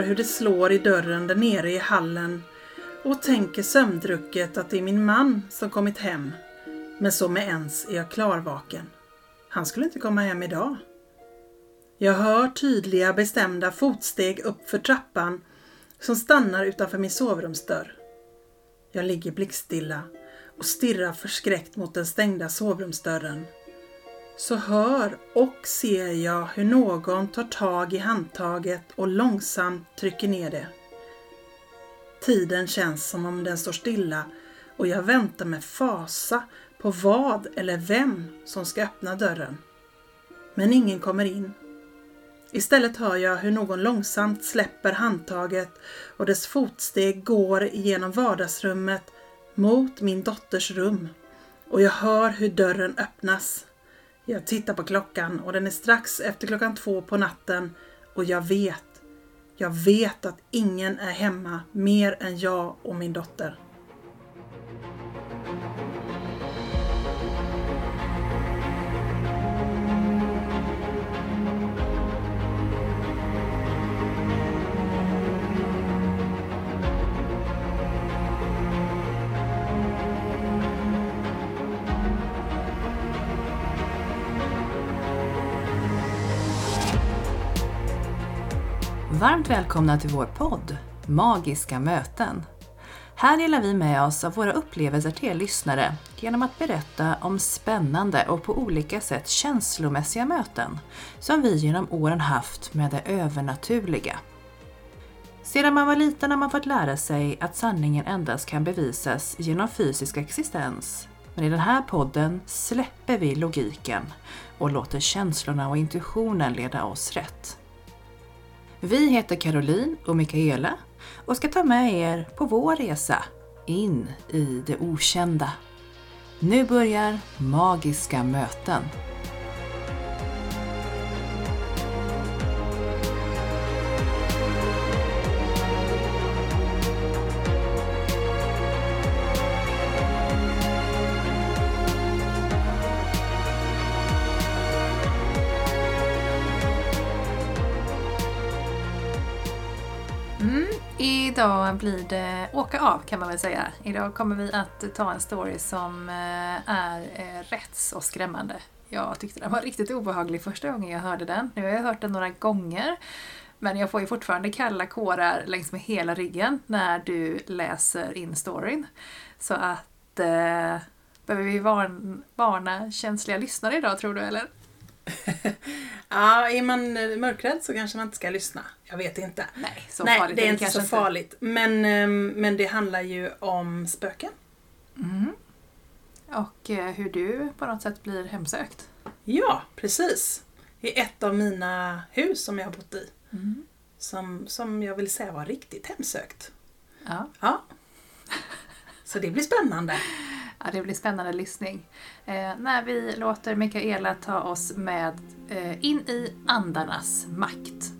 hör hur det slår i dörren där nere i hallen och tänker sömndrucket att det är min man som kommit hem. Men så med ens är jag klarvaken. Han skulle inte komma hem idag. Jag hör tydliga bestämda fotsteg upp för trappan som stannar utanför min sovrumsdörr. Jag ligger blickstilla och stirrar förskräckt mot den stängda sovrumsdörren. Så hör och ser jag hur någon tar tag i handtaget och långsamt trycker ner det. Tiden känns som om den står stilla och jag väntar med fasa på vad eller vem som ska öppna dörren. Men ingen kommer in. Istället hör jag hur någon långsamt släpper handtaget och dess fotsteg går genom vardagsrummet mot min dotters rum och jag hör hur dörren öppnas. Jag tittar på klockan och den är strax efter klockan två på natten och jag vet, jag vet att ingen är hemma mer än jag och min dotter. Varmt välkomna till vår podd Magiska möten. Här delar vi med oss av våra upplevelser till er lyssnare genom att berätta om spännande och på olika sätt känslomässiga möten som vi genom åren haft med det övernaturliga. Sedan man var liten har man fått lära sig att sanningen endast kan bevisas genom fysisk existens. Men i den här podden släpper vi logiken och låter känslorna och intuitionen leda oss rätt. Vi heter Caroline och Mikaela och ska ta med er på vår resa in i det okända. Nu börjar Magiska möten. Idag blir det åka av kan man väl säga. Idag kommer vi att ta en story som eh, är eh, rätt så skrämmande. Jag tyckte den var riktigt obehaglig första gången jag hörde den. Nu har jag hört den några gånger. Men jag får ju fortfarande kalla kårar längs med hela ryggen när du läser in storyn. Så att eh, behöver vi varna känsliga lyssnare idag tror du eller? ja, är man mörkrädd så kanske man inte ska lyssna. Jag vet inte. Nej, så Nej farligt det är det inte så kanske farligt. Men, ehm, men det handlar ju om spöken. Mm. Och eh, hur du på något sätt blir hemsökt. Ja, precis. I ett av mina hus som jag har bott i. Mm. Som, som jag vill säga var riktigt hemsökt. Ja. Ja. Så det blir spännande. Ja, det blir spännande lyssning. Eh, när vi låter Mikaela ta oss med eh, in i andarnas makt.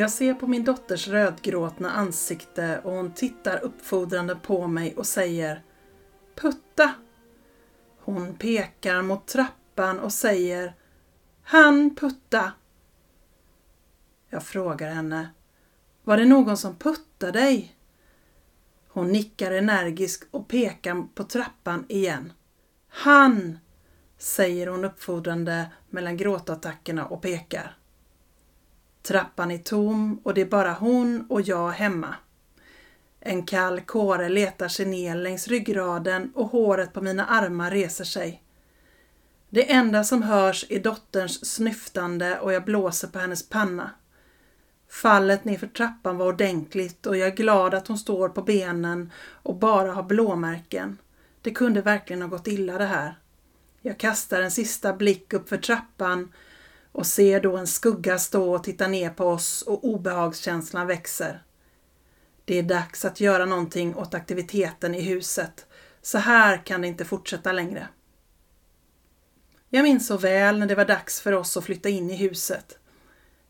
Jag ser på min dotters rödgråtna ansikte och hon tittar uppfordrande på mig och säger Putta! Hon pekar mot trappan och säger Han putta! Jag frågar henne Var det någon som puttade dig? Hon nickar energiskt och pekar på trappan igen. Han! säger hon uppfordrande mellan gråtattackerna och pekar. Trappan är tom och det är bara hon och jag hemma. En kall kåre letar sig ner längs ryggraden och håret på mina armar reser sig. Det enda som hörs är dotterns snyftande och jag blåser på hennes panna. Fallet nerför trappan var ordentligt och jag är glad att hon står på benen och bara har blåmärken. Det kunde verkligen ha gått illa det här. Jag kastar en sista blick upp för trappan och ser då en skugga stå och titta ner på oss och obehagskänslan växer. Det är dags att göra någonting åt aktiviteten i huset. Så här kan det inte fortsätta längre. Jag minns så väl när det var dags för oss att flytta in i huset.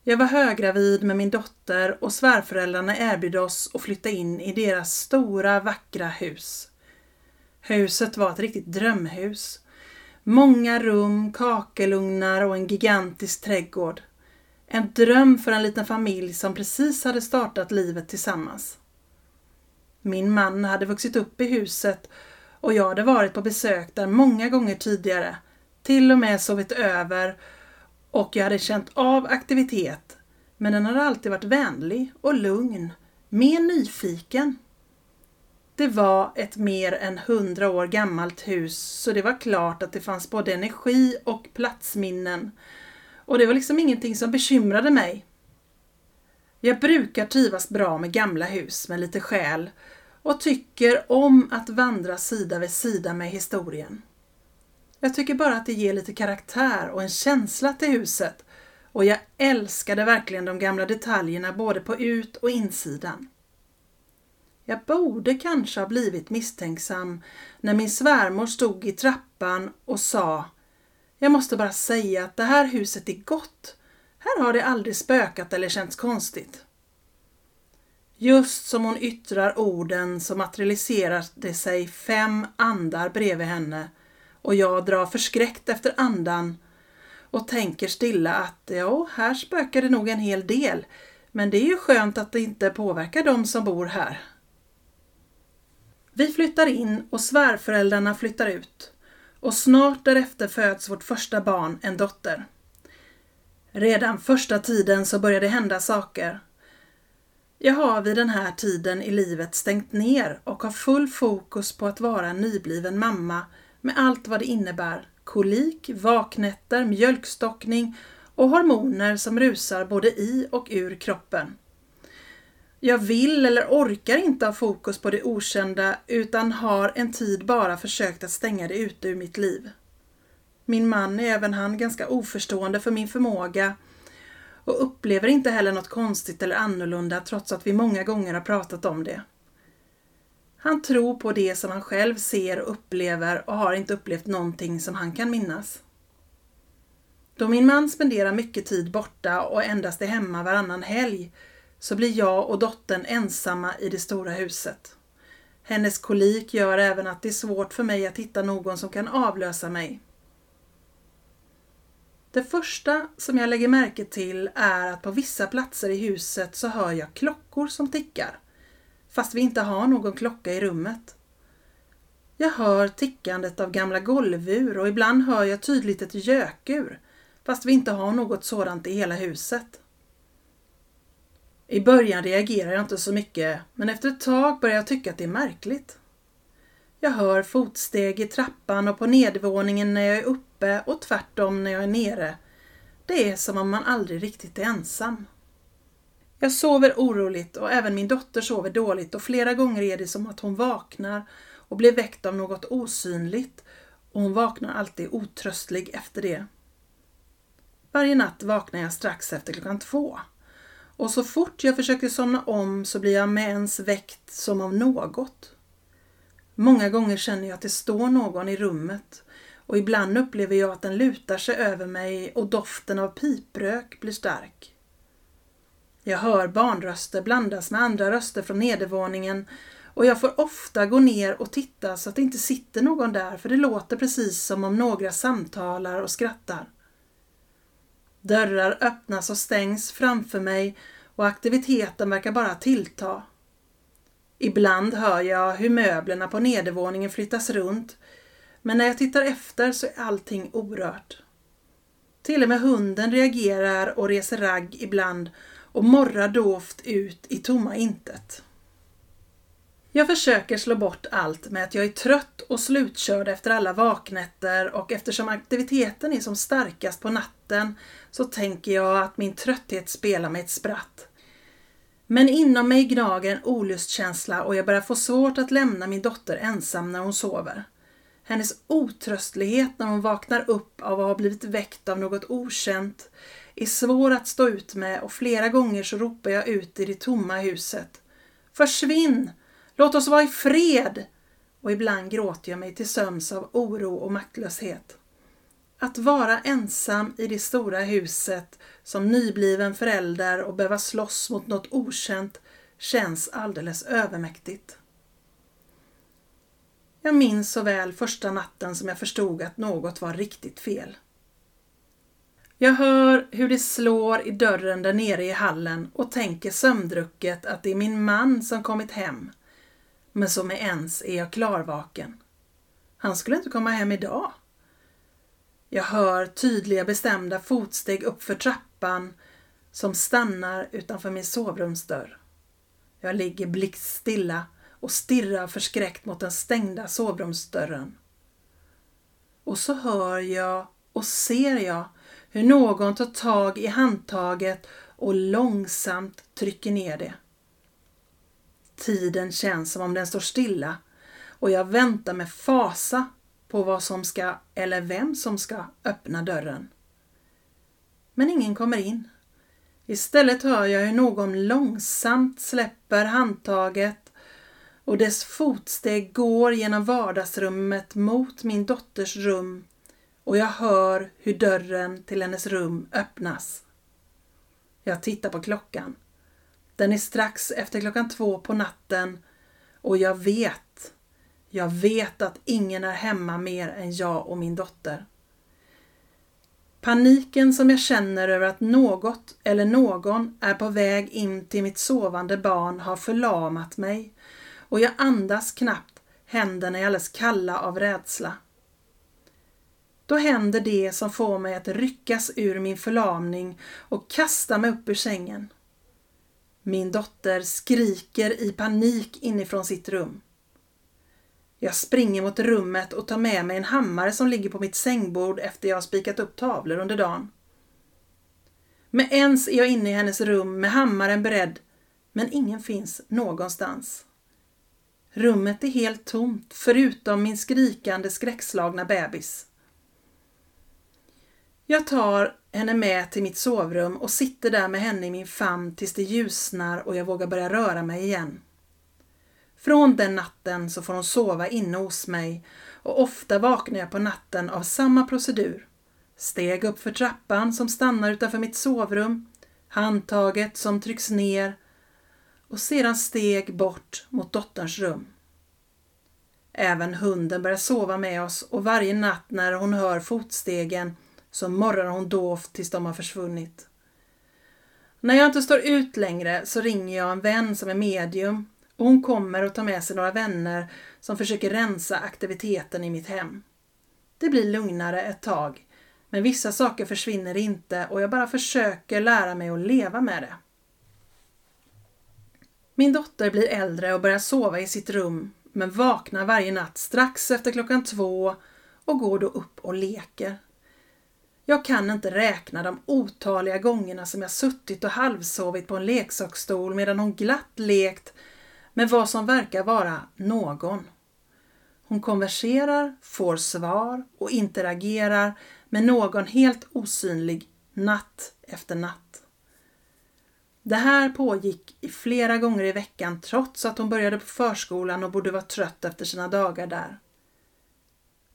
Jag var höggravid med min dotter och svärföräldrarna erbjöd oss att flytta in i deras stora vackra hus. Huset var ett riktigt drömhus. Många rum, kakelugnar och en gigantisk trädgård. En dröm för en liten familj som precis hade startat livet tillsammans. Min man hade vuxit upp i huset och jag hade varit på besök där många gånger tidigare, till och med sovit över och jag hade känt av aktivitet, men den hade alltid varit vänlig och lugn, mer nyfiken. Det var ett mer än hundra år gammalt hus så det var klart att det fanns både energi och platsminnen. Och det var liksom ingenting som bekymrade mig. Jag brukar trivas bra med gamla hus med lite själ och tycker om att vandra sida vid sida med historien. Jag tycker bara att det ger lite karaktär och en känsla till huset och jag älskade verkligen de gamla detaljerna både på ut och insidan. Jag borde kanske ha blivit misstänksam när min svärmor stod i trappan och sa Jag måste bara säga att det här huset är gott. Här har det aldrig spökat eller känts konstigt. Just som hon yttrar orden så materialiserar det sig fem andar bredvid henne och jag drar förskräckt efter andan och tänker stilla att ja, här spökar det nog en hel del, men det är ju skönt att det inte påverkar de som bor här. Vi flyttar in och svärföräldrarna flyttar ut och snart därefter föds vårt första barn, en dotter. Redan första tiden så börjar det hända saker. Jag har vid den här tiden i livet stängt ner och har full fokus på att vara en nybliven mamma med allt vad det innebär. Kolik, vaknätter, mjölkstockning och hormoner som rusar både i och ur kroppen. Jag vill eller orkar inte ha fokus på det okända utan har en tid bara försökt att stänga det ute ur mitt liv. Min man är även han ganska oförstående för min förmåga och upplever inte heller något konstigt eller annorlunda trots att vi många gånger har pratat om det. Han tror på det som han själv ser och upplever och har inte upplevt någonting som han kan minnas. Då min man spenderar mycket tid borta och endast är hemma varannan helg så blir jag och dottern ensamma i det stora huset. Hennes kolik gör även att det är svårt för mig att hitta någon som kan avlösa mig. Det första som jag lägger märke till är att på vissa platser i huset så hör jag klockor som tickar fast vi inte har någon klocka i rummet. Jag hör tickandet av gamla golvur och ibland hör jag tydligt ett gökur fast vi inte har något sådant i hela huset. I början reagerar jag inte så mycket men efter ett tag börjar jag tycka att det är märkligt. Jag hör fotsteg i trappan och på nedervåningen när jag är uppe och tvärtom när jag är nere. Det är som om man aldrig riktigt är ensam. Jag sover oroligt och även min dotter sover dåligt och flera gånger är det som att hon vaknar och blir väckt av något osynligt och hon vaknar alltid otröstlig efter det. Varje natt vaknar jag strax efter klockan två och så fort jag försöker somna om så blir jag med ens väckt som av något. Många gånger känner jag att det står någon i rummet och ibland upplever jag att den lutar sig över mig och doften av piprök blir stark. Jag hör barnröster blandas med andra röster från nedervåningen och jag får ofta gå ner och titta så att det inte sitter någon där för det låter precis som om några samtalar och skrattar. Dörrar öppnas och stängs framför mig och aktiviteten verkar bara tillta. Ibland hör jag hur möblerna på nedervåningen flyttas runt men när jag tittar efter så är allting orört. Till och med hunden reagerar och reser ragg ibland och morrar dovt ut i tomma intet. Jag försöker slå bort allt med att jag är trött och slutkörd efter alla vaknätter och eftersom aktiviteten är som starkast på natten så tänker jag att min trötthet spelar mig ett spratt. Men inom mig gnager en olustkänsla och jag börjar få svårt att lämna min dotter ensam när hon sover. Hennes otröstlighet när hon vaknar upp av att ha blivit väckt av något okänt är svår att stå ut med och flera gånger så ropar jag ut i det tomma huset. Försvinn! Låt oss vara i fred! Och ibland gråter jag mig till sömns av oro och maktlöshet. Att vara ensam i det stora huset som nybliven förälder och behöva slåss mot något okänt känns alldeles övermäktigt. Jag minns så väl första natten som jag förstod att något var riktigt fel. Jag hör hur det slår i dörren där nere i hallen och tänker sömndrucket att det är min man som kommit hem. Men som är ens är jag klarvaken. Han skulle inte komma hem idag. Jag hör tydliga bestämda fotsteg uppför trappan som stannar utanför min sovrumsdörr. Jag ligger blickstilla och stirrar förskräckt mot den stängda sovrumsdörren. Och så hör jag och ser jag hur någon tar tag i handtaget och långsamt trycker ner det. Tiden känns som om den står stilla och jag väntar med fasa på vad som ska, eller vem som ska, öppna dörren. Men ingen kommer in. Istället hör jag hur någon långsamt släpper handtaget och dess fotsteg går genom vardagsrummet mot min dotters rum och jag hör hur dörren till hennes rum öppnas. Jag tittar på klockan. Den är strax efter klockan två på natten och jag vet, jag vet att ingen är hemma mer än jag och min dotter. Paniken som jag känner över att något eller någon är på väg in till mitt sovande barn har förlamat mig och jag andas knappt, händerna är alldeles kalla av rädsla. Då händer det som får mig att ryckas ur min förlamning och kasta mig upp ur sängen. Min dotter skriker i panik inifrån sitt rum. Jag springer mot rummet och tar med mig en hammare som ligger på mitt sängbord efter jag har spikat upp tavlor under dagen. Med ens är jag inne i hennes rum med hammaren beredd, men ingen finns någonstans. Rummet är helt tomt, förutom min skrikande skräckslagna bebis. Jag tar henne med till mitt sovrum och sitter där med henne i min famn tills det ljusnar och jag vågar börja röra mig igen. Från den natten så får hon sova inne hos mig och ofta vaknar jag på natten av samma procedur. Steg upp för trappan som stannar utanför mitt sovrum, handtaget som trycks ner och sedan steg bort mot dotterns rum. Även hunden börjar sova med oss och varje natt när hon hör fotstegen så morrar hon dovt tills de har försvunnit. När jag inte står ut längre så ringer jag en vän som är medium och hon kommer och tar med sig några vänner som försöker rensa aktiviteten i mitt hem. Det blir lugnare ett tag, men vissa saker försvinner inte och jag bara försöker lära mig att leva med det. Min dotter blir äldre och börjar sova i sitt rum men vaknar varje natt strax efter klockan två och går då upp och leker. Jag kan inte räkna de otaliga gångerna som jag suttit och halvsovit på en leksaksstol medan hon glatt lekt med vad som verkar vara någon. Hon konverserar, får svar och interagerar med någon helt osynlig natt efter natt. Det här pågick i flera gånger i veckan trots att hon började på förskolan och borde vara trött efter sina dagar där.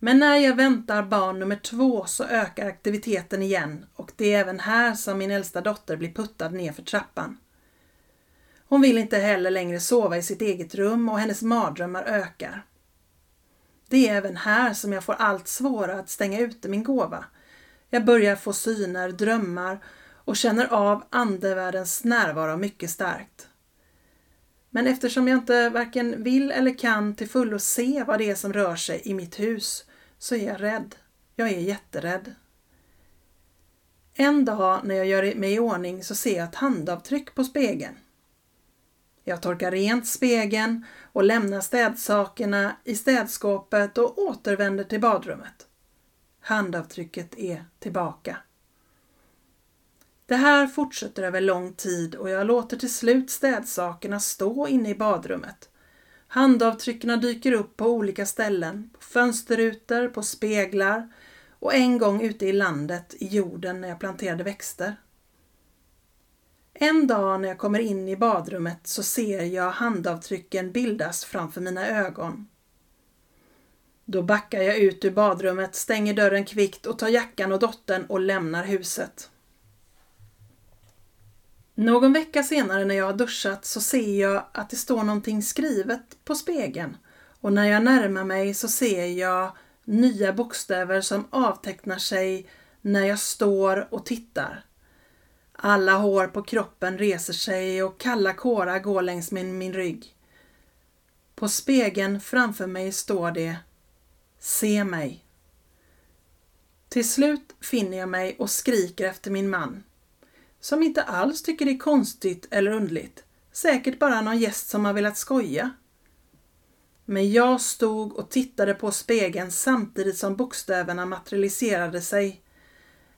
Men när jag väntar barn nummer två så ökar aktiviteten igen och det är även här som min äldsta dotter blir puttad ner för trappan. Hon vill inte heller längre sova i sitt eget rum och hennes mardrömmar ökar. Det är även här som jag får allt svårare att stänga ute min gåva. Jag börjar få syner, drömmar och känner av andevärldens närvaro mycket starkt. Men eftersom jag inte varken vill eller kan till fullo se vad det är som rör sig i mitt hus så är jag rädd. Jag är jätterädd. En dag när jag gör mig i ordning så ser jag ett handavtryck på spegeln. Jag torkar rent spegeln och lämnar städsakerna i städskåpet och återvänder till badrummet. Handavtrycket är tillbaka. Det här fortsätter över lång tid och jag låter till slut städsakerna stå inne i badrummet. Handavtrycken dyker upp på olika ställen, på fönsterrutor, på speglar och en gång ute i landet i jorden när jag planterade växter. En dag när jag kommer in i badrummet så ser jag handavtrycken bildas framför mina ögon. Då backar jag ut ur badrummet, stänger dörren kvickt och tar jackan och dottern och lämnar huset. Någon vecka senare när jag har duschat så ser jag att det står någonting skrivet på spegeln och när jag närmar mig så ser jag nya bokstäver som avtecknar sig när jag står och tittar. Alla hår på kroppen reser sig och kalla kårar går längs min, min rygg. På spegeln framför mig står det Se mig. Till slut finner jag mig och skriker efter min man. Som inte alls tycker det är konstigt eller undligt. Säkert bara någon gäst som har velat skoja. Men jag stod och tittade på spegeln samtidigt som bokstäverna materialiserade sig.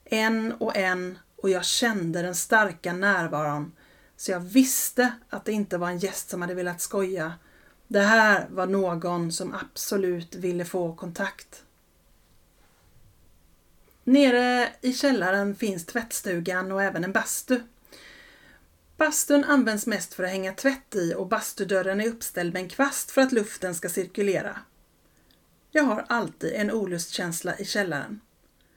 En och en och jag kände den starka närvaron. Så jag visste att det inte var en gäst som hade velat skoja. Det här var någon som absolut ville få kontakt. Nere i källaren finns tvättstugan och även en bastu. Bastun används mest för att hänga tvätt i och bastudörren är uppställd med en kvast för att luften ska cirkulera. Jag har alltid en olustkänsla i källaren.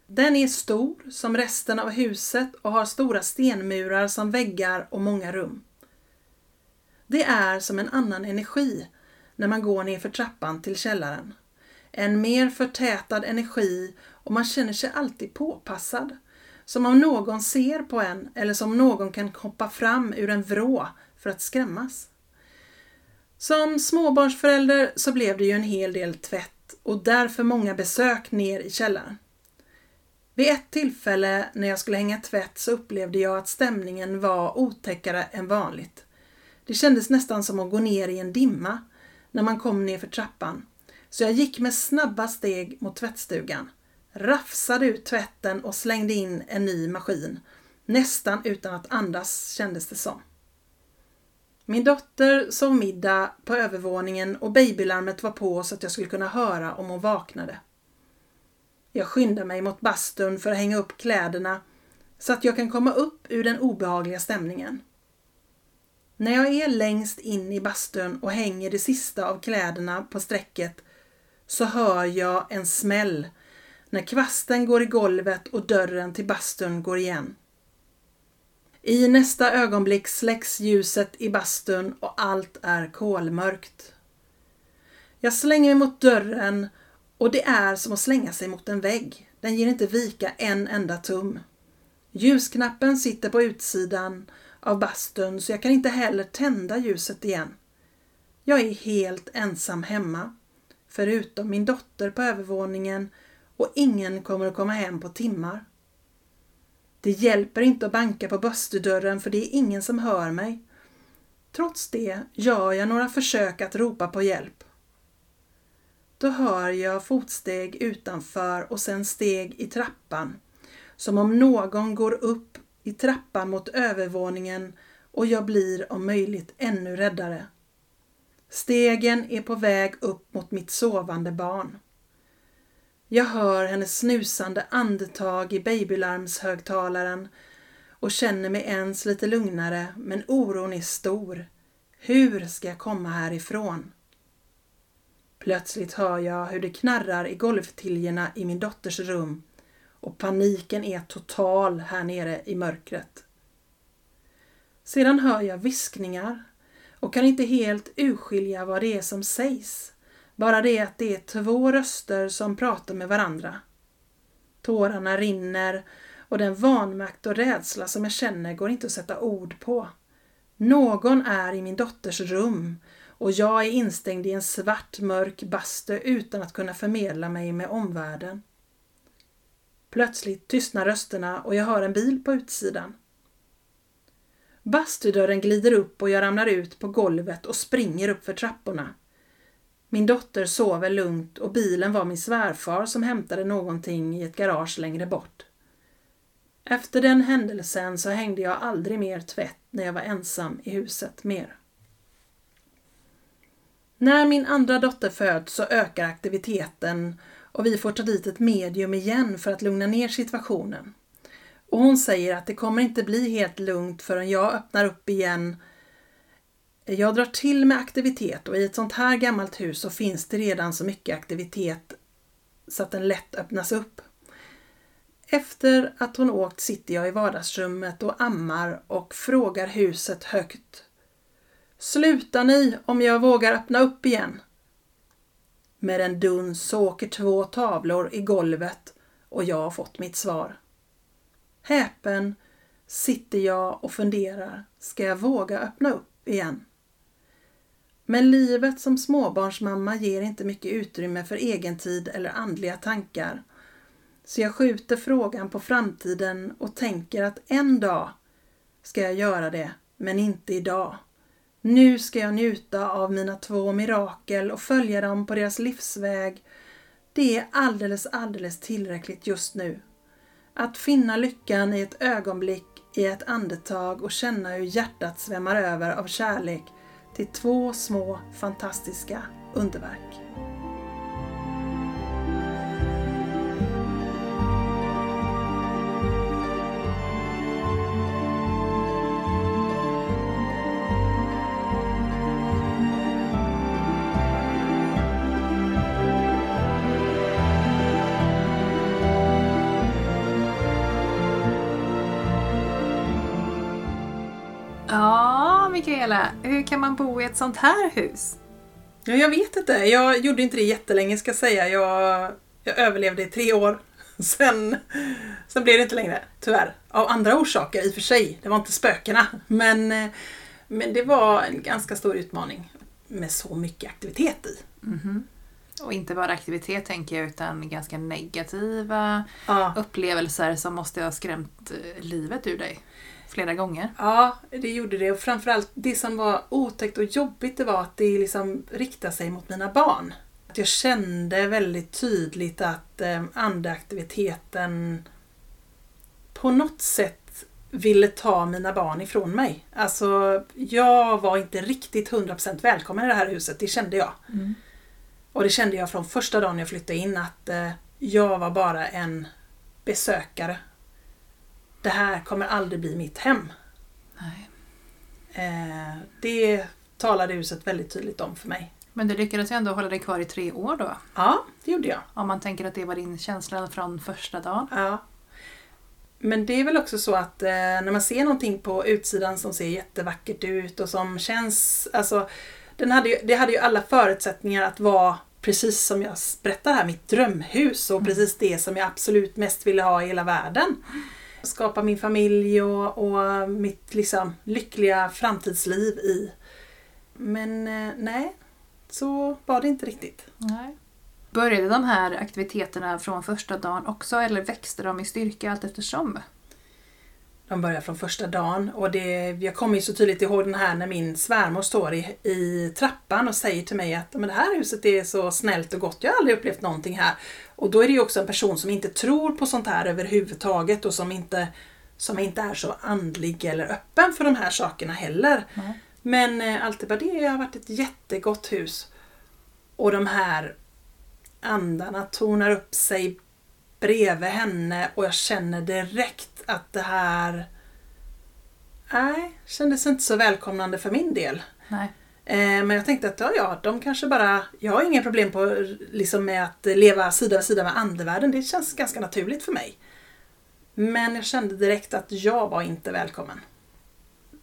Den är stor som resten av huset och har stora stenmurar som väggar och många rum. Det är som en annan energi när man går ner för trappan till källaren. En mer förtätad energi och man känner sig alltid påpassad. Som om någon ser på en eller som någon kan hoppa fram ur en vrå för att skrämmas. Som småbarnsförälder så blev det ju en hel del tvätt och därför många besök ner i källaren. Vid ett tillfälle när jag skulle hänga tvätt så upplevde jag att stämningen var otäckare än vanligt. Det kändes nästan som att gå ner i en dimma när man kom ner för trappan. Så jag gick med snabba steg mot tvättstugan, rafsade ut tvätten och slängde in en ny maskin. Nästan utan att andas kändes det som. Min dotter sov middag på övervåningen och babylarmet var på så att jag skulle kunna höra om hon vaknade. Jag skyndar mig mot bastun för att hänga upp kläderna så att jag kan komma upp ur den obehagliga stämningen. När jag är längst in i bastun och hänger det sista av kläderna på strecket så hör jag en smäll när kvasten går i golvet och dörren till bastun går igen. I nästa ögonblick släcks ljuset i bastun och allt är kolmörkt. Jag slänger mig mot dörren och det är som att slänga sig mot en vägg. Den ger inte vika en enda tum. Ljusknappen sitter på utsidan av bastun så jag kan inte heller tända ljuset igen. Jag är helt ensam hemma, förutom min dotter på övervåningen och ingen kommer att komma hem på timmar. Det hjälper inte att banka på bastudörren för det är ingen som hör mig. Trots det gör jag några försök att ropa på hjälp. Då hör jag fotsteg utanför och sen steg i trappan. Som om någon går upp i trappan mot övervåningen och jag blir om möjligt ännu räddare. Stegen är på väg upp mot mitt sovande barn. Jag hör hennes snusande andetag i babylarmshögtalaren och känner mig ens lite lugnare men oron är stor. Hur ska jag komma härifrån? Plötsligt hör jag hur det knarrar i golvtiljorna i min dotters rum och paniken är total här nere i mörkret. Sedan hör jag viskningar och kan inte helt urskilja vad det är som sägs. Bara det att det är två röster som pratar med varandra. Tårarna rinner och den vanmakt och rädsla som jag känner går inte att sätta ord på. Någon är i min dotters rum och jag är instängd i en svart mörk bastu utan att kunna förmedla mig med omvärlden. Plötsligt tystnar rösterna och jag hör en bil på utsidan. Bastudörren glider upp och jag ramlar ut på golvet och springer upp för trapporna. Min dotter sover lugnt och bilen var min svärfar som hämtade någonting i ett garage längre bort. Efter den händelsen så hängde jag aldrig mer tvätt när jag var ensam i huset mer. När min andra dotter föds så ökar aktiviteten och vi får ta dit ett medium igen för att lugna ner situationen. Och hon säger att det kommer inte bli helt lugnt förrän jag öppnar upp igen. Jag drar till med aktivitet och i ett sånt här gammalt hus så finns det redan så mycket aktivitet så att den lätt öppnas upp. Efter att hon åkt sitter jag i vardagsrummet och ammar och frågar huset högt. Slutar ni om jag vågar öppna upp igen? Med en duns så åker två tavlor i golvet och jag har fått mitt svar. Häpen sitter jag och funderar, ska jag våga öppna upp igen? Men livet som småbarnsmamma ger inte mycket utrymme för egentid eller andliga tankar. Så jag skjuter frågan på framtiden och tänker att en dag ska jag göra det, men inte idag. Nu ska jag njuta av mina två mirakel och följa dem på deras livsväg. Det är alldeles, alldeles tillräckligt just nu. Att finna lyckan i ett ögonblick, i ett andetag och känna hur hjärtat svämmar över av kärlek till två små fantastiska underverk. Mikaela, hur kan man bo i ett sånt här hus? Ja, jag vet inte. Jag gjorde inte det jättelänge ska jag säga. Jag, jag överlevde i tre år. Sen, sen blev det inte längre, tyvärr. Av andra orsaker i och för sig. Det var inte spökena. Men, eh, men det var en ganska stor utmaning med så mycket aktivitet i. Och inte bara aktivitet tänker jag, utan ganska negativa Ja, upplevelser som måste ha skrämt eh, livet ur dig flera gånger. ja, det gjorde det. Och framförallt det som var otäckt och jobbigt det var att det liksom riktade sig mot mina barn. Att jag kände väldigt tydligt att eh, andeaktiviteten på något sätt ville ta mina barn ifrån mig. Alltså, jag var inte riktigt 100% välkommen i det här huset, det kände jag. Och det kände jag från första dagen jag flyttade in att eh, jag var bara en besökare. Det här kommer aldrig bli mitt hem. Nej. Eh, det talade huset väldigt tydligt om för mig. Men du lyckades ju ändå hålla dig kvar i tre år då. Ja, det gjorde jag. Om man tänker att det var din känsla från första dagen. Ja. Men det är väl också så att eh, när man ser någonting på utsidan som ser jättevackert ut och som känns, alltså den hade ju, det hade ju alla förutsättningar att vara precis som jag berättar här, mitt drömhus och precis det som jag absolut mest ville ha i hela världen. Skapa min familj och, och mitt liksom lyckliga framtidsliv i. Men eh, nej, så var det inte riktigt. Nej. Började de här aktiviteterna från första dagen också eller växte de i styrka allt eftersom? De börjar från första dagen och det, jag kommer ju så tydligt ihåg den här när min svärmor står i, i trappan och säger till mig att Men det här huset är så snällt och gott, jag har aldrig upplevt någonting här. Och då är det ju också en person som inte tror på sånt här överhuvudtaget och som inte, som inte är så andlig eller öppen för de här sakerna heller. Nej. Men eh, allt det bara det har varit ett jättegott hus. Och de här andarna tornar upp sig bredvid henne och jag känner direkt att det här Nej, kändes inte så välkomnande för min del. Nej. Eh, men jag tänkte att ja, ja, de kanske bara... Jag har inga problem på, liksom med att leva sida vid sida med andevärlden. Det känns ganska naturligt för mig. Men jag kände direkt att jag var inte välkommen.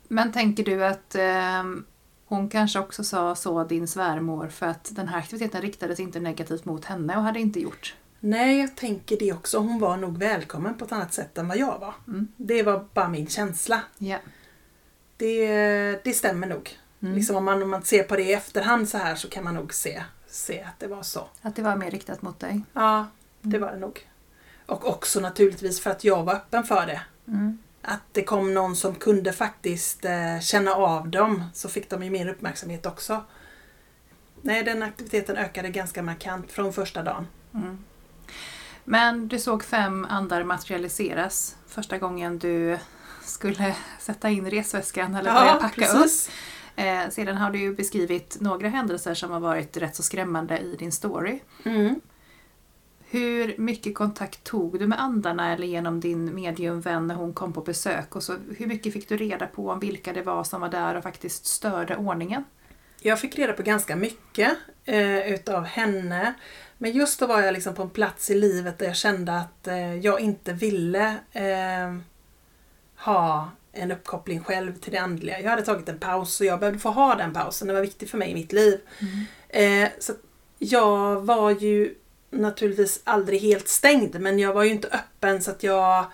Men tänker du att ehm, hon kanske också sa så, din svärmor, för att den här aktiviteten riktades inte negativt mot henne och hade inte gjort? Nej, jag tänker det också. Hon var nog välkommen på ett annat sätt än vad jag var. Mm. Det var bara min känsla. Ja. Det, det stämmer nog. Mm. Liksom om, man, om man ser på det i efterhand så här så kan man nog se, se att det var så. Att det var mer riktat mot dig? Ja, det var det nog. Och också naturligtvis för att jag var öppen för det. Mm. Att det kom någon som kunde faktiskt eh, känna av dem så fick de ju min uppmärksamhet också. Nej, den aktiviteten ökade ganska markant från första dagen. Mm. Men du såg fem andar materialiseras första gången du skulle sätta in resväskan eller börja packa upp. Eh, sedan har du ju beskrivit några händelser som har varit rätt så skrämmande i din story. Mm. Hur mycket kontakt tog du med andarna eller genom din mediumvän när hon kom på besök? Och så, hur mycket fick du reda på om vilka det var som var där och faktiskt störde ordningen? Jag fick reda på ganska mycket eh, utav henne. Men just då var jag liksom på en plats i livet där jag kände att eh, jag inte ville eh, ha en uppkoppling själv till det andliga. Jag hade tagit en paus och jag behövde få ha den pausen. Det var viktigt för mig i mitt liv. Eh, så jag var ju naturligtvis aldrig helt stängd men jag var ju inte öppen så att jag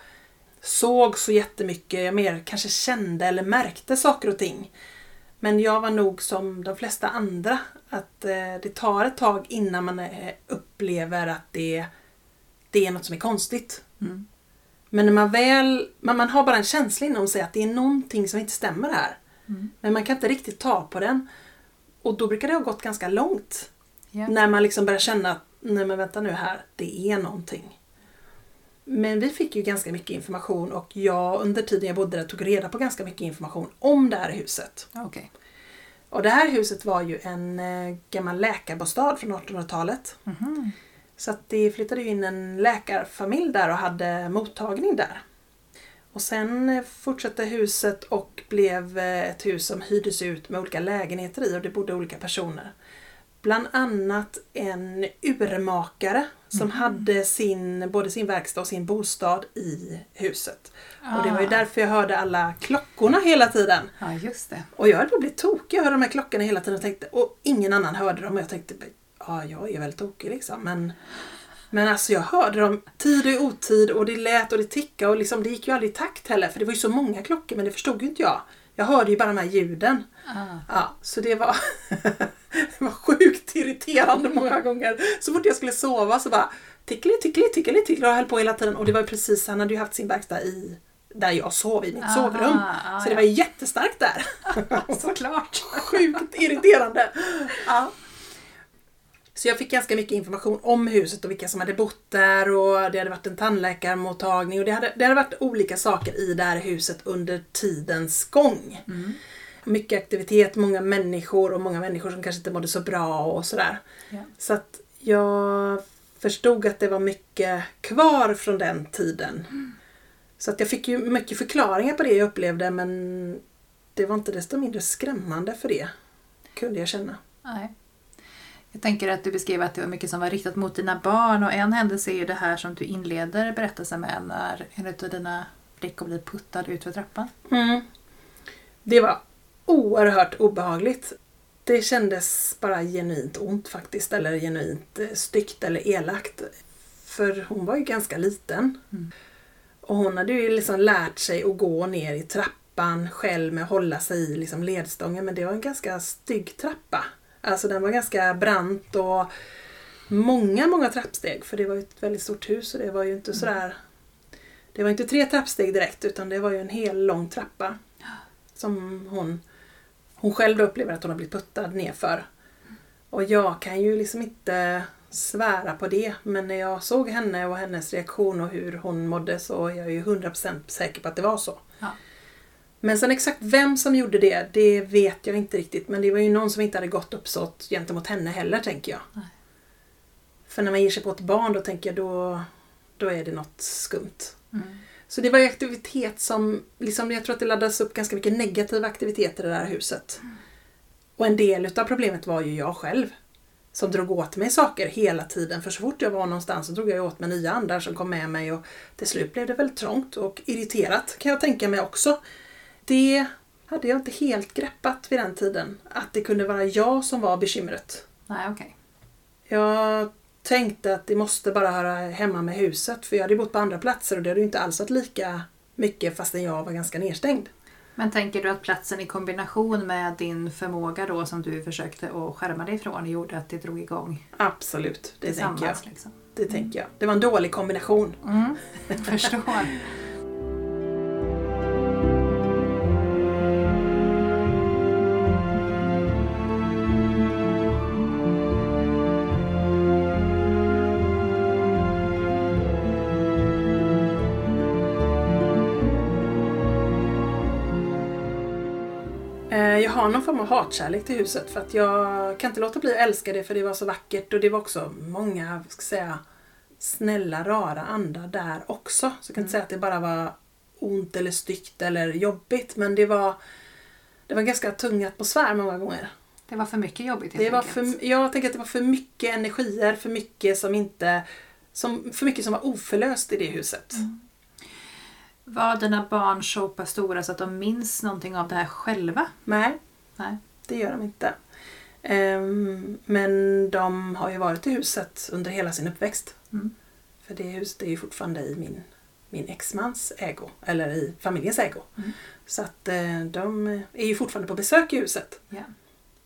såg så jättemycket. Jag mer kanske kände eller märkte saker och ting. Men jag var nog som de flesta andra att eh, det tar ett tag innan man eh, upplever att det, det är något som är konstigt. Mm. Men när man väl, man, man har bara en känsla inom sig att det är någonting som inte stämmer här. Mm. Men man kan inte riktigt ta på den. Och då brukar det ha gått ganska långt. Ja. När man liksom börjar känna att, nej men vänta nu här, det är någonting. Men vi fick ju ganska mycket information och jag under tiden jag bodde där tog reda på ganska mycket information om det här huset. Okej. Och det här huset var ju en eh, gammal läkarbostad från 1800-talet. Mhm. Så att det flyttade in en läkarfamilj där och hade mottagning där. Och sen eh, fortsatte huset och blev eh, ett hus som hyrdes ut med olika lägenheter i och det bodde olika personer. Bland annat en urmakare som hade sin, både sin verkstad och sin bostad i huset. Och det var ju Ah. därför jag hörde alla klockorna hela tiden. Ja, just det. Och jag höll på att bli tokig. Jag hörde de här klockorna hela tiden och, tänkte, och ingen annan hörde dem. Och jag tänkte, ja jag är väl tokig liksom. Men, men alltså jag hörde dem tid och otid och det lät och det tickade och liksom, det gick ju aldrig i takt heller. För det var ju så många klockor men det förstod ju inte jag. Jag hörde ju bara de här ljuden. Ah. Ja, så det var, det var sjukt irriterande många gånger. Så fort jag skulle sova så bara tickeli, tickeli, tickeli, tickeli och höll på hela tiden. Och det var ju precis, han hade ju haft sin verkstad i där jag sov i mitt Aha, sovrum. ah, Så det ja. var jättestarkt där. Såklart. Sjukt irriterande. Ja. Så jag fick ganska mycket information om huset och vilka som hade bott där och det hade varit en tandläkarmottagning och det hade, det hade varit olika saker i det här huset under tidens gång. Mm. Mycket aktivitet, många människor och många människor som kanske inte mådde så bra och sådär. Ja. Så att jag förstod att det var mycket kvar från den tiden. Så att jag fick ju mycket förklaringar på det jag upplevde men det var inte desto mindre skrämmande för det. Kunde jag känna. Nej. Jag tänker att du beskrev att det var mycket som var riktat mot dina barn och en händelse är ju det här som du inleder berättelsen med när en av dina flickor blir puttad ut för trappan. Mm. Det var oerhört obehagligt. Det kändes bara genuint ont faktiskt, eller genuint eh, styggt eller elakt. För hon var ju ganska liten. Mm. Och hon hade ju liksom lärt sig att gå ner i trappan själv med att hålla sig i liksom ledstången. Men det var en ganska stygg trappa. Alltså den var ganska brant och många, många trappsteg. För det var ju ett väldigt stort hus och det var ju inte sådär... Det var inte tre trappsteg direkt utan det var ju en hel lång trappa. Som hon, hon själv upplever att hon har blivit puttad nerför. Och jag kan ju liksom inte svära på det. Men när jag såg henne och hennes reaktion och hur hon mådde så är jag ju 100% säker på att det var så. Men sen exakt vem som gjorde det, det vet jag inte riktigt. Men det var ju någon som inte hade gått uppsåt gentemot henne heller, tänker jag. Nej. För när man ger sig på ett barn, då tänker jag då, då är det något skumt. Mm. Så det var ju aktivitet som, liksom, jag tror att det laddas upp ganska mycket negativa aktiviteter i det här huset. Och en del utav problemet var ju jag själv. Som drog åt mig saker hela tiden. För så fort jag var någonstans så drog jag åt mig nya andar som kom med mig och till slut blev det väldigt trångt och irriterat kan jag tänka mig också. Det hade jag inte helt greppat vid den tiden. Att det kunde vara jag som var bekymret. Nej, okej. Jag tänkte att det måste bara höra hemma med huset för jag hade bott på andra platser och det hade ju inte alls varit lika mycket fastän jag var ganska nedstängd. Men tänker du att platsen i kombination med din förmåga då som du försökte att skärma dig ifrån gjorde att det drog igång Absolut, det tänker jag. Liksom? Det tänker jag. Det var en dålig kombination. Mm. Förstår. Har någon form av hatkärlek till huset för att jag kan inte låta bli att älska det för det var så vackert och det var också många, ska säga, snälla, rara andar där också. Så jag kan inte säga att det bara var ont eller styggt eller jobbigt men det var, det var ganska tunga atmosfär många gånger. Det var för mycket jobbigt Det var för, jag tänker att det var för mycket energier, för mycket som inte som, för mycket som var oförlöst i det huset. Var dina barn så pass stora så att de minns någonting av det här själva? Nej, Nej. det gör de inte. Ehm, men de har ju varit i huset under hela sin uppväxt. Mm. För det huset är ju fortfarande i min, min exmans ägo, eller i familjens ägo. Mm. Så att eh, de är ju fortfarande på besök i huset. Ja.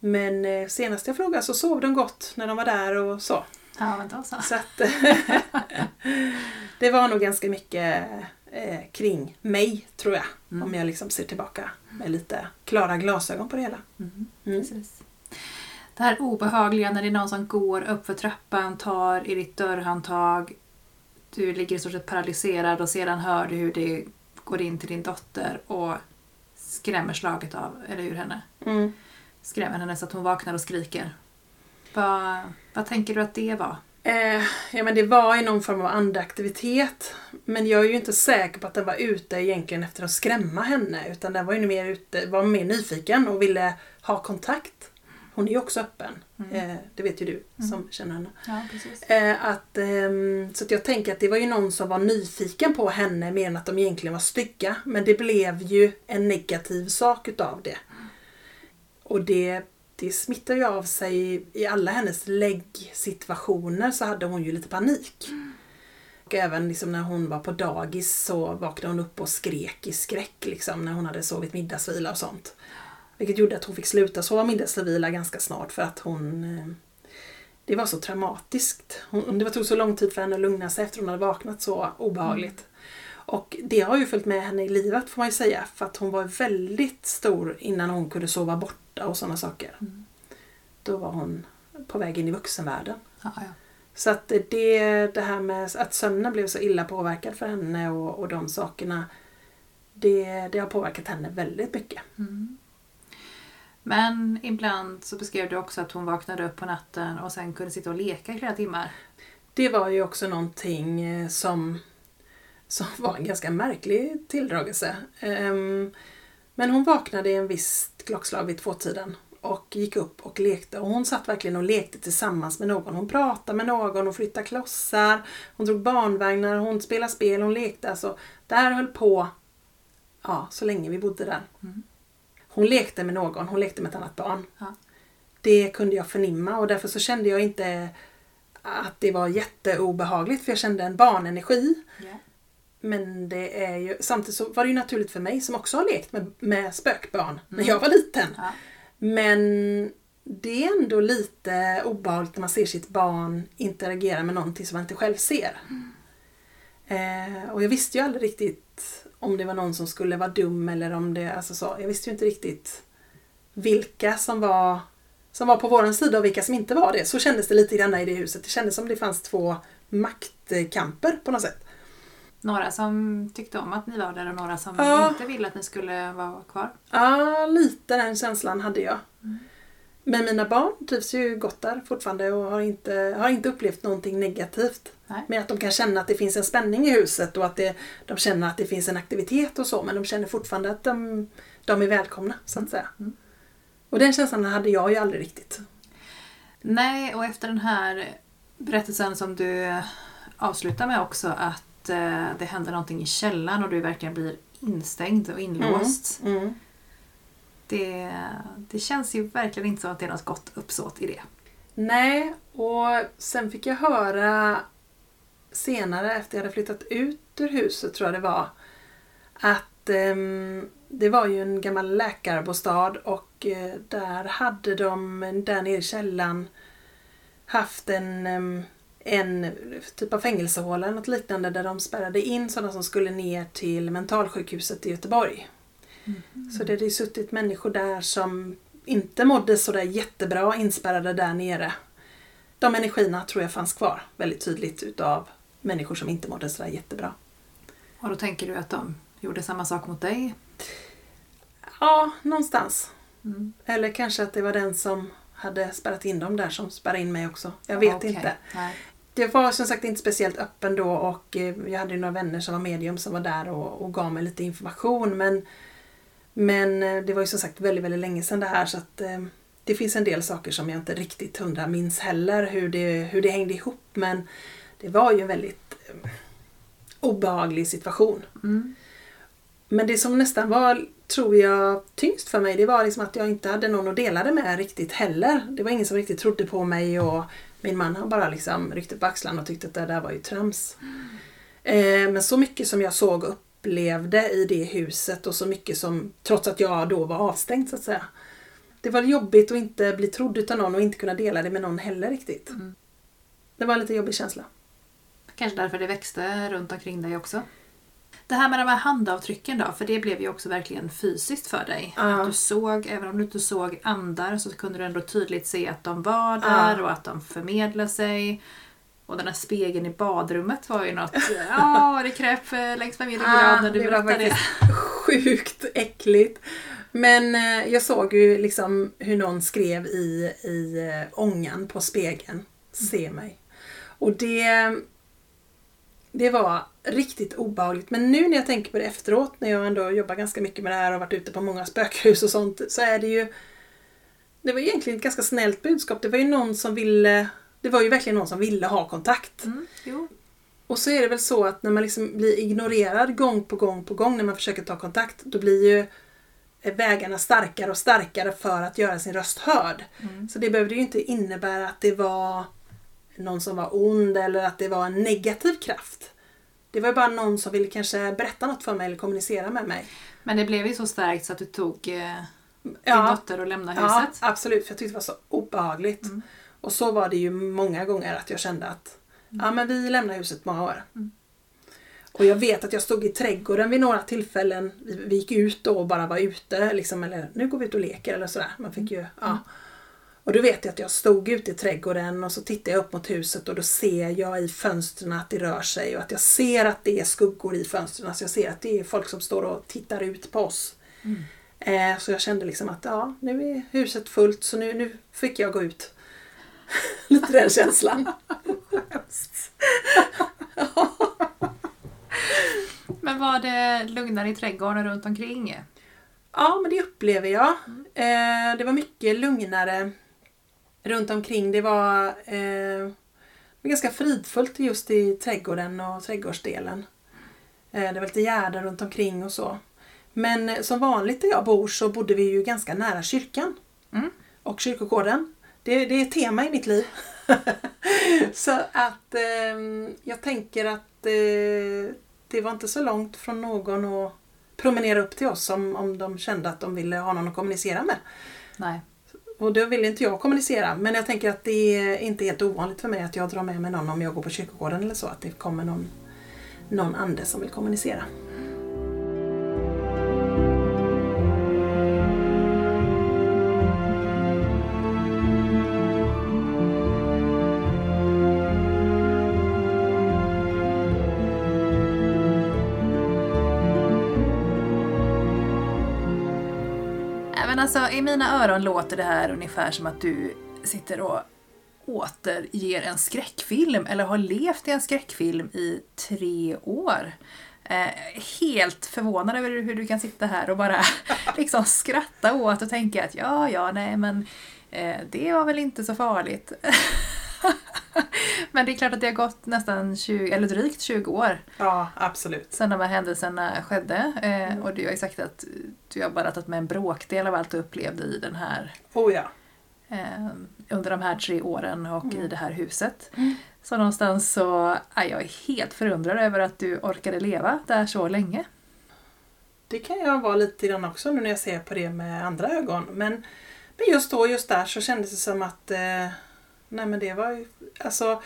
Men eh, senast jag frågade så sov de gott när de var där och så. Ja, men då så. Så att det var nog ganska mycket eh, kring mig, tror jag. Mm. Om jag liksom ser tillbaka med lite klara glasögon på det hela. Mm. Mm. Precis. Det här obehagliga när det är någon som går upp för trappan, tar i ditt dörrhandtag, du ligger i stort sett paralyserad och sedan hör du hur det går in till din dotter och skrämmer slaget av, eller ur henne. Mm. Skrämmer henne så att hon vaknar och skriker. Vad, vad tänker du att det var? Eh, ja men det var i någon form av andaktivitet. Men jag är ju inte säker på att den var ute egentligen efter att skrämma henne. Utan den var ju mer ute, var mer nyfiken och ville ha kontakt. Hon är ju också öppen. Mm. Eh, det vet ju du Mm. som känner henne. Ja. Eh, att, ehm, så att jag tänker att det var ju någon som var nyfiken på henne mer än att de egentligen var stygga. Men det blev ju en negativ sak utav det. Och det, det smittar ju av sig i alla hennes läggsituationer så hade hon ju lite panik. Och även liksom när hon var på dagis så vaknade hon upp och skrek i skräck liksom, när hon hade sovit middagsvila och sånt. Vilket gjorde att hon fick sluta sova middagsvila ganska snart för att hon eh, det var så traumatiskt. Hon, det tog så lång tid för henne att lugna sig efter hon hade vaknat så obehagligt. Och det har ju följt med henne i livet får man ju säga. För att hon var väldigt stor innan hon kunde sova borta och sådana saker. Mm. Då var hon på väg in i vuxenvärlden. Ja, ja. Så att det, det här med att sömnen blev så illa påverkad för henne och, och de sakerna. Det, det har påverkat henne väldigt mycket. Mm. Men ibland så beskrev du också att hon vaknade upp på natten och sen kunde sitta och leka i flera timmar. Det var ju också någonting eh, som, som var en ganska märklig tilldragelse. Ehm, Men hon vaknade i en viss klockslag vid tvåtiden och gick upp och lekte. Och hon satt verkligen och lekte tillsammans med någon. Hon pratade med någon, hon flyttade klossar, hon drog barnvagnar, hon spelade spel, hon lekte. Alltså, det här höll på ja, så länge vi bodde där. Mm. Hon lekte med någon, hon lekte med ett annat barn. Ja. Det kunde jag förnimma och därför så kände jag inte att det var jätteobehagligt för jag kände en barnenergi. Men det är ju, samtidigt så var det ju naturligt för mig som också har lekt med, med spökbarn när jag var liten. Ja. Men det är ändå lite obehagligt när man ser sitt barn interagera med någonting som man inte själv ser. Eh, och jag visste ju aldrig riktigt om det var någon som skulle vara dum eller om det, alltså så. Jag visste ju inte riktigt vilka som var, som var på våran sida och vilka som inte var det. Så kändes det lite grann i det huset. Det kändes som det fanns två maktkamper på något sätt. Några som tyckte om att ni var där och några som Ja. inte ville att ni skulle vara kvar. Ja, lite den känslan hade jag. Men mina barn trivs ju gott där fortfarande och har inte, har inte upplevt någonting negativt. Nej. Med att de kan känna att det finns en spänning i huset och att det, de känner att det finns en aktivitet och så men de känner fortfarande att de, de är välkomna så att säga. Mm. Och den känslan hade jag ju aldrig riktigt. Nej, och efter den här berättelsen som du avslutar med också att eh, det händer någonting i källaren och du verkligen blir instängd och inlåst. Mm. Det, det känns ju verkligen inte som att det är något gott uppsåt i det. Nej, och sen fick jag höra senare efter jag hade flyttat ut ur huset tror jag det var att ehm, det var ju en gammal läkarbostad och eh, där hade de där nere i källaren haft en, ehm, en typ av fängelsehåla eller något liknande där de spärrade in sådana som skulle ner till mentalsjukhuset i Göteborg. Så det hade ju suttit människor där som inte mådde sådär jättebra inspärrade där nere. De energierna tror jag fanns kvar väldigt tydligt utav människor som inte mådde sådär jättebra. Och då tänker du att de gjorde samma sak mot dig? Ja, någonstans. Mm. Eller kanske att det var den som hade spärrat in dem där som spärrade in mig också. Jag vet Okej. inte. Nej. Det var som sagt inte speciellt öppen då och eh, jag hade ju några vänner som var medium som var där och, och gav mig lite information men Men eh, det var ju som sagt väldigt, väldigt länge sedan det här så att eh, Det finns en del saker som jag inte riktigt hundra minns heller hur det, hur det hängde ihop men Det var ju en väldigt eh, obehaglig situation. Mm. Men det som nästan var, tror jag, tyngst för mig det var liksom att jag inte hade någon att dela det med riktigt heller. Det var ingen som riktigt trodde på mig och min man han bara liksom ryckte på axlarna och tyckte att det där var ju trams. Eh, men så mycket som jag såg och upplevde i det huset och så mycket som, trots att jag då var avstängd så att säga. Det var jobbigt att inte bli trodd utav någon och inte kunna dela det med någon heller riktigt. Mm. Det var en lite jobbig känsla. Kanske därför det växte runt omkring dig också. Det här med de här handavtrycken då, för det blev ju också verkligen fysiskt för dig. Ja. Att du såg, även om du inte såg andar, så kunde du ändå tydligt se att de var där Ja. och att de förmedlade sig. Och den här spegeln i badrummet var ju något, ja det kröp eh, längs med min ryggrad när du det berättade det. sjukt äckligt. Men eh, jag såg ju liksom hur någon skrev i, i eh, ångan på spegeln. Se mig. Och det, det var riktigt obehagligt. Men nu när jag tänker på det efteråt, när jag ändå jobbar ganska mycket med det här och varit ute på många spökhus och sånt, så är det ju det var egentligen ett ganska snällt budskap. Det var ju någon som ville det var ju verkligen någon som ville ha kontakt. Mm. Och så är det väl så att när man liksom blir ignorerad gång på gång på gång när man försöker ta kontakt, då blir ju vägarna starkare och starkare för att göra sin röst hörd. Mm. Så det behövde ju inte innebära att det var någon som var ond eller att det var en negativ kraft. Det var ju bara någon som ville kanske berätta något för mig eller kommunicera med mig. Men det blev ju så starkt så att du tog eh, din Ja, dotter och lämnade ja huset. absolut. För jag tyckte det var så obehagligt. Mm. Och så var det ju många gånger att jag kände att ja, men vi lämnar huset många år. Mm. Och jag vet att jag stod i trädgården vid några tillfällen. Vi, vi gick ut då och bara var ute. Liksom, eller nu går vi ut och leker eller sådär. Man fick ju, ja. Och då vet jag att jag stod ute i trädgården och så tittar jag upp mot huset och då ser jag i fönstren att det rör sig och att jag ser att det är skuggor i fönstren. Så jag ser att det är folk som står och tittar ut på oss. Mm. Eh, så jag kände liksom att ja, nu är huset fullt så nu, nu fick jag gå ut. Lite den känslan. Men var det lugnare i trädgården runt omkring? Ja, men det upplever jag. Eh, det var mycket lugnare runt omkring. Det var, eh, ganska fridfullt just i trädgården och trädgårdsdelen. Eh, det var lite gärden runt omkring och så. Men eh, som vanligt där jag bor så bodde vi ju ganska nära kyrkan. Mm. Och kyrkogården. Det, det är ett tema i mitt liv. så att eh, jag tänker att eh, det var inte så långt från någon att promenera upp till oss om, om de kände att de ville ha någon att kommunicera med. Nej. Och då vill inte jag kommunicera. Men jag tänker att det är inte helt ovanligt för mig att jag drar med mig någon om jag går på kyrkogården eller så. Att det kommer någon, någon ande som vill kommunicera. Mina öron låter det här ungefär som att du sitter och återger en skräckfilm eller har levt i en skräckfilm i tre år. Eh, helt förvånad över hur du kan sitta här och bara liksom skratta åt och tänka att ja, ja, nej men eh, det var väl inte så farligt. men det är klart att det har gått nästan 20, eller drygt 20 år Ja, absolut. sen de här händelserna skedde. Eh, och du har ju sagt att du har bara tagit med en bråkdel av allt du upplevde i den här, Oh ja. eh, under de här tre åren och i det här huset. Mm. Så någonstans så är jag helt förundrad över att du orkade leva där så länge. Det kan jag vara lite grann också nu när jag ser på det med andra ögon. Men, men just då, just där så kändes det som att eh, Nej men det var ju, alltså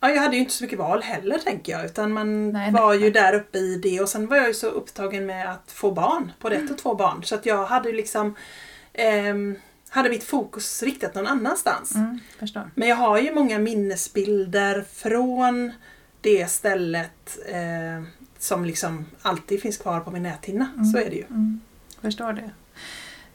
Ja, jag hade ju inte så mycket val heller tänker jag. Utan man Nej, var nej. ju där uppe i det och sen var jag ju så upptagen med att få barn. På ett och två barn. Så att jag hade ju liksom ehm, Hade mitt fokus riktat någon annanstans. Mm. Men jag har ju många minnesbilder från det stället eh, som liksom alltid finns kvar på min näthinna. Så är det ju. Mm, förstår det.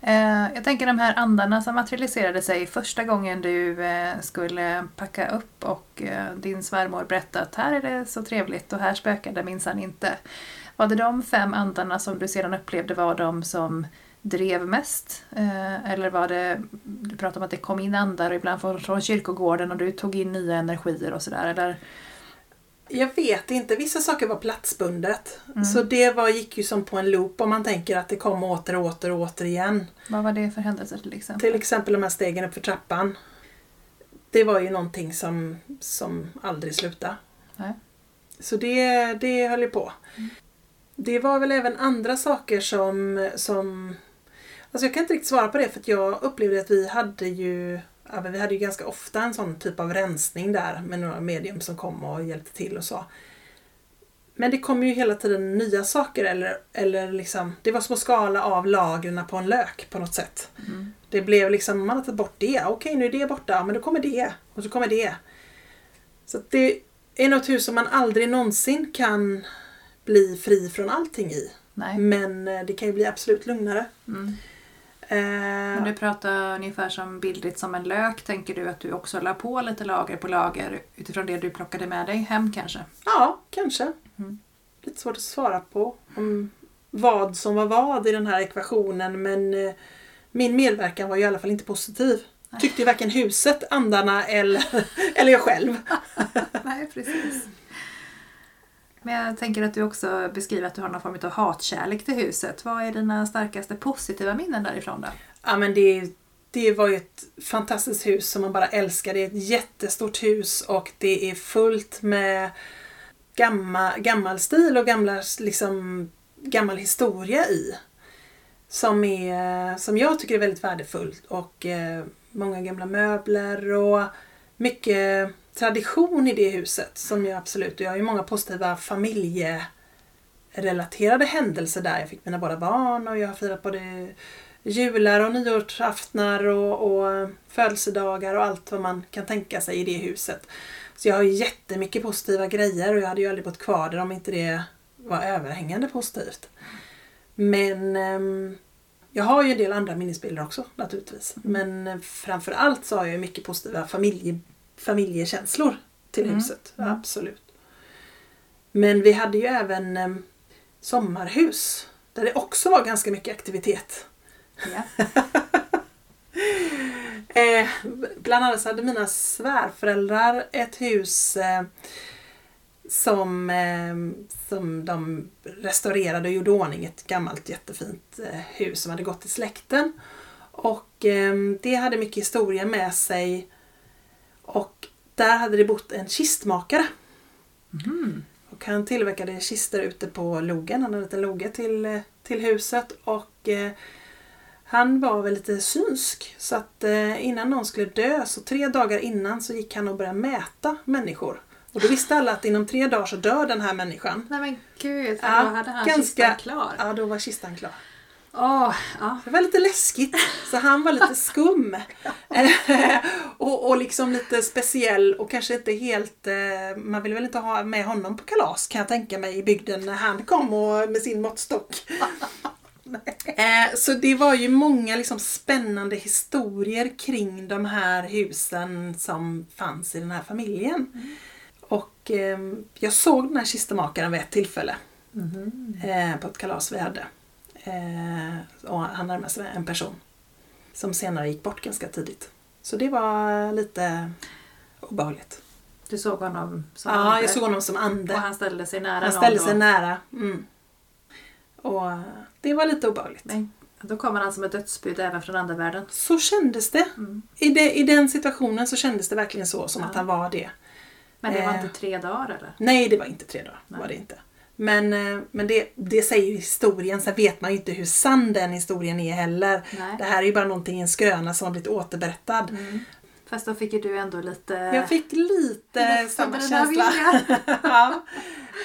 Eh, jag tänker de här andarna som materialiserade sig första gången du eh, skulle packa upp och eh, din svärmor berättade att här är det så trevligt och här spökar det minsann inte. Var det de fem andarna som du sedan upplevde var de som drev mest? Eh, eller var det, du pratade om att det kom in andar ibland från, från kyrkogården och du tog in nya energier och sådär. Eller? Jag vet inte, vissa saker var platsbundet. Så det var, gick ju som på en loop om man tänker att det kom åter och åter och åter igen. Vad var det för händelser till exempel? Till exempel de här stegen upp för trappan. Det var ju någonting som, som aldrig slutade. Nej. Så det, det höll ju på. Det var väl även andra saker som, som... Alltså jag kan inte riktigt svara på det för jag upplevde att vi hade ju ja, vi hade ju ganska ofta en sån typ av rensning där med några medium som kom och hjälpte till och så. Men det kom ju hela tiden nya saker eller, eller liksom, det var som att skala av lagren på en lök på något sätt. Mm. Det blev liksom, man har tagit bort det, okej nu är det borta, men då kommer det och så kommer det. Så det är något hus som man aldrig någonsin kan bli fri från allting i. Nej. Men eh, det kan ju bli absolut lugnare. Mm. Eh, Men du pratar ungefär som bildligt som en lök. Tänker du att du också la på lite lager på lager utifrån det du plockade med dig hem kanske? Ja, kanske. Mm. Lite svårt att svara på om vad som var vad i den här ekvationen men eh, min medverkan var ju i alla fall inte positiv. Nej. Tyckte varken huset, andarna eller, eller jag själv. Nej, precis. Men jag tänker att du också beskriver att du har någon form av hatkärlek till huset. Vad är dina starkaste positiva minnen därifrån då? Ja men det, det var ju ett fantastiskt hus som man bara älskar. Det är ett jättestort hus och det är fullt med gammal, gammal stil och gamla, liksom, gammal historia i. Som, är, som jag tycker är väldigt värdefullt och eh, många gamla möbler och mycket tradition i det huset som jag absolut, och jag har ju många positiva familjerelaterade händelser där. Jag fick mina båda barn och jag har firat både jular och nyårsaftnar och, och födelsedagar och allt vad man kan tänka sig i det huset. Så jag har jättemycket positiva grejer och jag hade ju aldrig bott kvar där om inte det var överhängande positivt. Men ehm, jag har ju en del andra minnesbilder också naturligtvis. Men eh, framför allt så har jag mycket positiva familje, familjekänslor till Mm. huset. Mm. Absolut. Men vi hade ju även ehm, sommarhus där det också var ganska mycket aktivitet. Ja. Eh, bland annat så hade mina svärföräldrar ett hus eh, som, eh, som de restaurerade och gjorde ordning. Ett gammalt jättefint eh, hus som hade gått i släkten. Och eh, det hade mycket historia med sig. Och där hade det bott en kistmakare. Mm. Och han tillverkade kistor ute på logen. Han hade en liten loge till, eh, till huset. Och eh, han var väl lite synsk. Så att eh, innan någon skulle dö, så tre dagar innan så gick han och började mäta människor. Och då visste alla att inom tre dagar så dör den här människan. Nej men gud, Ja, då hade han ganska- kistan klar. Ja, då var kistan klar. Åh, ja. Det var lite läskigt. Så han var lite skum. Och, och liksom lite speciell och kanske inte helt... eh, Man ville väl inte ha med honom på kalas kan jag tänka mig i bygden när han kom och, med sin måttstock. Eh, Så det var ju många liksom spännande historier kring de här husen som fanns i den här familjen. Och eh, jag såg den här kistemakaren vid ett tillfälle eh, på ett kalas vi hade. Eh, och han närmade sig en person som senare gick bort ganska tidigt. Så det var lite obehagligt. Du såg honom som Ja, ande. jag såg honom som ande. Och han ställde sig nära Han ställde då. sig nära. Mm. Och det var lite obehagligt. Men då kommer han som ett dödsbud även från andevärlden. Så kändes det. Mm. I, det. I den situationen så kändes det verkligen så, som Ja. att han var det. Men det var Eh. inte tre dagar eller? Nej, det var inte tre dagar. Nej. Var det inte. Men, eh, men det, det säger ju historien, sen vet man ju inte hur sann den historien är heller. Nej. Det här är ju bara någonting i en skröna som har blivit återberättad. Mm. Fast då fick ju du ändå lite... Jag fick lite samma känsla. ja.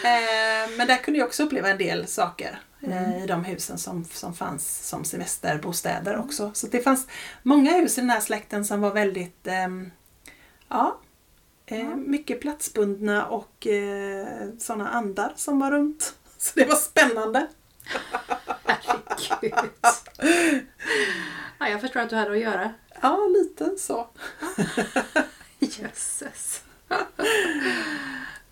eh, men där kunde jag också uppleva en del saker eh, Mm. i de husen som, som fanns som semesterbostäder också. Så det fanns många hus i den här släkten som var väldigt ehm, ja, Ja. mycket platsbundna och eh, sådana andar som var runt. Så det var spännande. Gud. Ja, jag förstår att du hade att göra. Ja, lite så. Jösses.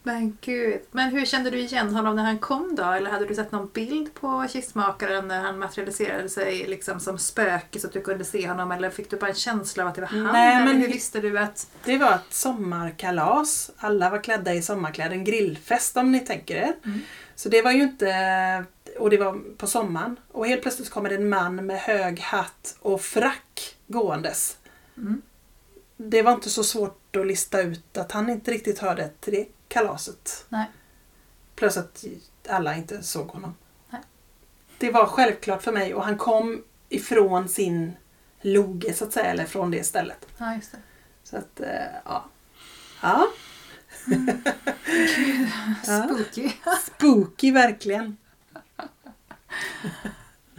Men gud. Men hur kände du igen honom när han kom då? Eller hade du sett någon bild på kistmakaren när han materialiserade sig liksom som spöke så att du kunde se honom? Eller fick du bara en känsla av att det var han? Nej, eller men- hur visste du att... Det var ett sommarkalas. Alla var klädda i sommarkläder. En grillfest om ni tänker er. Mm. Så det var ju inte... Och det var på sommaren. Och helt plötsligt kommer det en man med hög hatt och frack gåendes. Mm. Det var inte så svårt att lista ut att han inte riktigt hörde till det kalaset. Nej. Plus att alla inte såg honom. Nej. Det var självklart för mig och han kom ifrån sin loge så att säga, eller från det stället. Ja, just det. Så att, eh, ja. Ja, Ja. Spooky. spooky verkligen.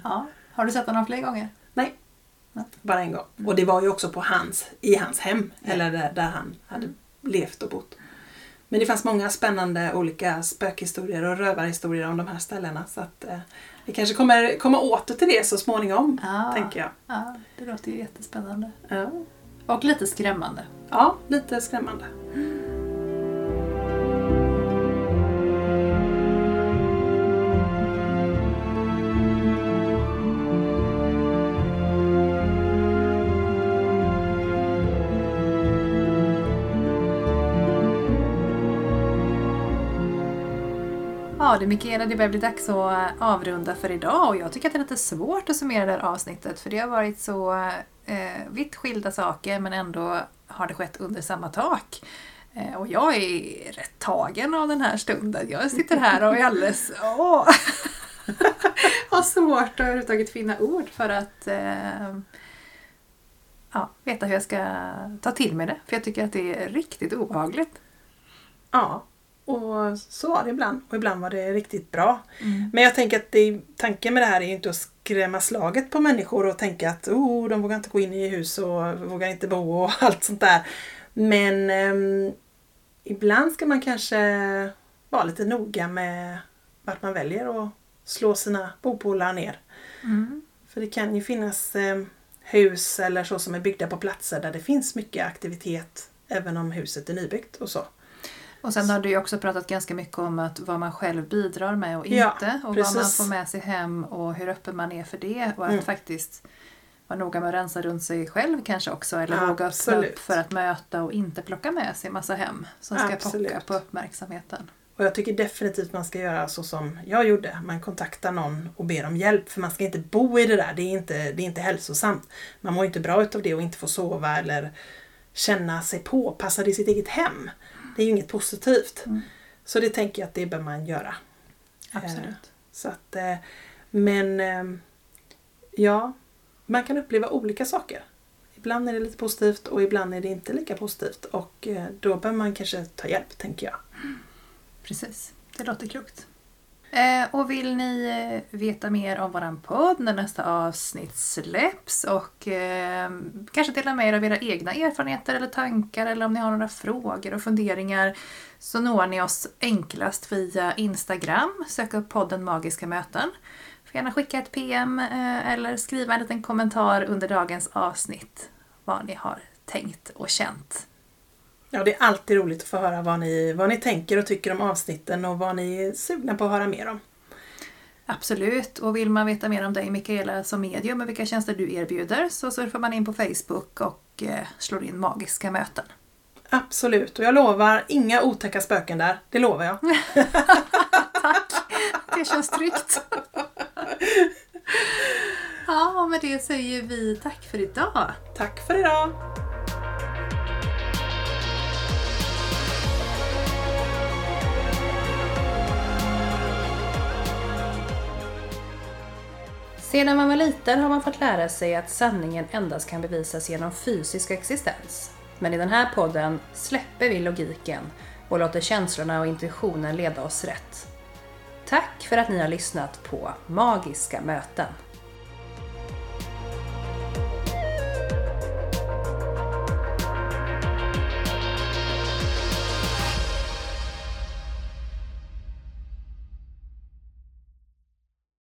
Ja. Har du sett honom fler gånger? Bara en gång. Och det var ju också på hans, i hans hem, Ja. eller där, där han hade levt och bott. Men det fanns många spännande olika spökhistorier och rövarhistorier om de här ställena. Så att eh, vi kanske kommer komma åter till det så småningom, Ja. tänker jag. Ja, det låter ju jättespännande. Ja. Och lite skrämmande. ja, lite skrämmande. Ja du Mikaela, det börjar bli dags att eh, avrunda för idag och jag tycker att det är lite svårt att summera det här avsnittet för det har varit så eh, vitt skilda saker men ändå har det skett under samma tak. Eh, och jag är rätt tagen av den här stunden. Jag sitter här och är alldeles... Åh! har svårt att överhuvudtaget finna ord för att eh, ja, veta hur jag ska ta till mig det. För jag tycker att det är riktigt obehagligt. Ja, och så var det ibland. Och ibland var det riktigt bra. Men jag tänker att det, tanken med det här är ju inte att skrämma slaget på människor och tänka att oh, de vågar inte gå in i hus och vågar inte bo och allt sånt där. Men ehm, ibland ska man kanske vara lite noga med vart man väljer att slå sina bopålar ner. Mm. För det kan ju finnas ehm, hus eller så som är byggda på platser där det finns mycket aktivitet även om huset är nybyggt och så. Och sen har du ju också pratat ganska mycket om att vad man själv bidrar med och Ja, inte. och precis. vad man får med sig hem och hur öppen man är för det. Och att Mm. faktiskt vara noga med att rensa runt sig själv kanske också. Eller våga öppna upp för att möta och inte plocka med sig massa hem som ska Absolut. pocka på uppmärksamheten. Och jag tycker definitivt man ska göra så som jag gjorde. Man kontaktar någon och ber om hjälp. För man ska inte bo i det där. Det är inte, det är inte hälsosamt. Man mår inte bra utav det och inte få sova eller känna sig påpassad i sitt eget hem. Det är ju inget positivt. Mm. Så det tänker jag att det bör man göra. Absolut. Så att, eh, men eh, ja, man kan uppleva olika saker. Ibland är det lite positivt och ibland är det inte lika positivt. Och eh, då bör man kanske ta hjälp, tänker jag. Precis, det låter klokt. Eh, och vill ni eh, veta mer om våran podd när nästa avsnitt släpps och eh, kanske dela med er av era egna erfarenheter eller tankar eller om ni har några frågor och funderingar så når ni oss enklast via Instagram. Sök upp podden Magiska möten. Får gärna skicka ett PM eh, eller skriva en liten kommentar under dagens avsnitt vad ni har tänkt och känt. Ja, det är alltid roligt att få höra vad ni, vad ni tänker och tycker om avsnitten och vad ni är sugna på att höra mer om. Absolut, och vill man veta mer om dig Mikaela som medium och vilka tjänster du erbjuder så surfar man in på Facebook och eh, slår in magiska möten. Absolut, och jag lovar inga otäcka spöken där. Det lovar jag. Det känns tryggt. Ja, och med det säger vi tack för idag. Tack för idag! Sedan man var liten har man fått lära sig att sanningen endast kan bevisas genom fysisk existens. Men i den här podden släpper vi logiken och låter känslorna och intuitionen leda oss rätt. Tack för att ni har lyssnat på Magiska möten.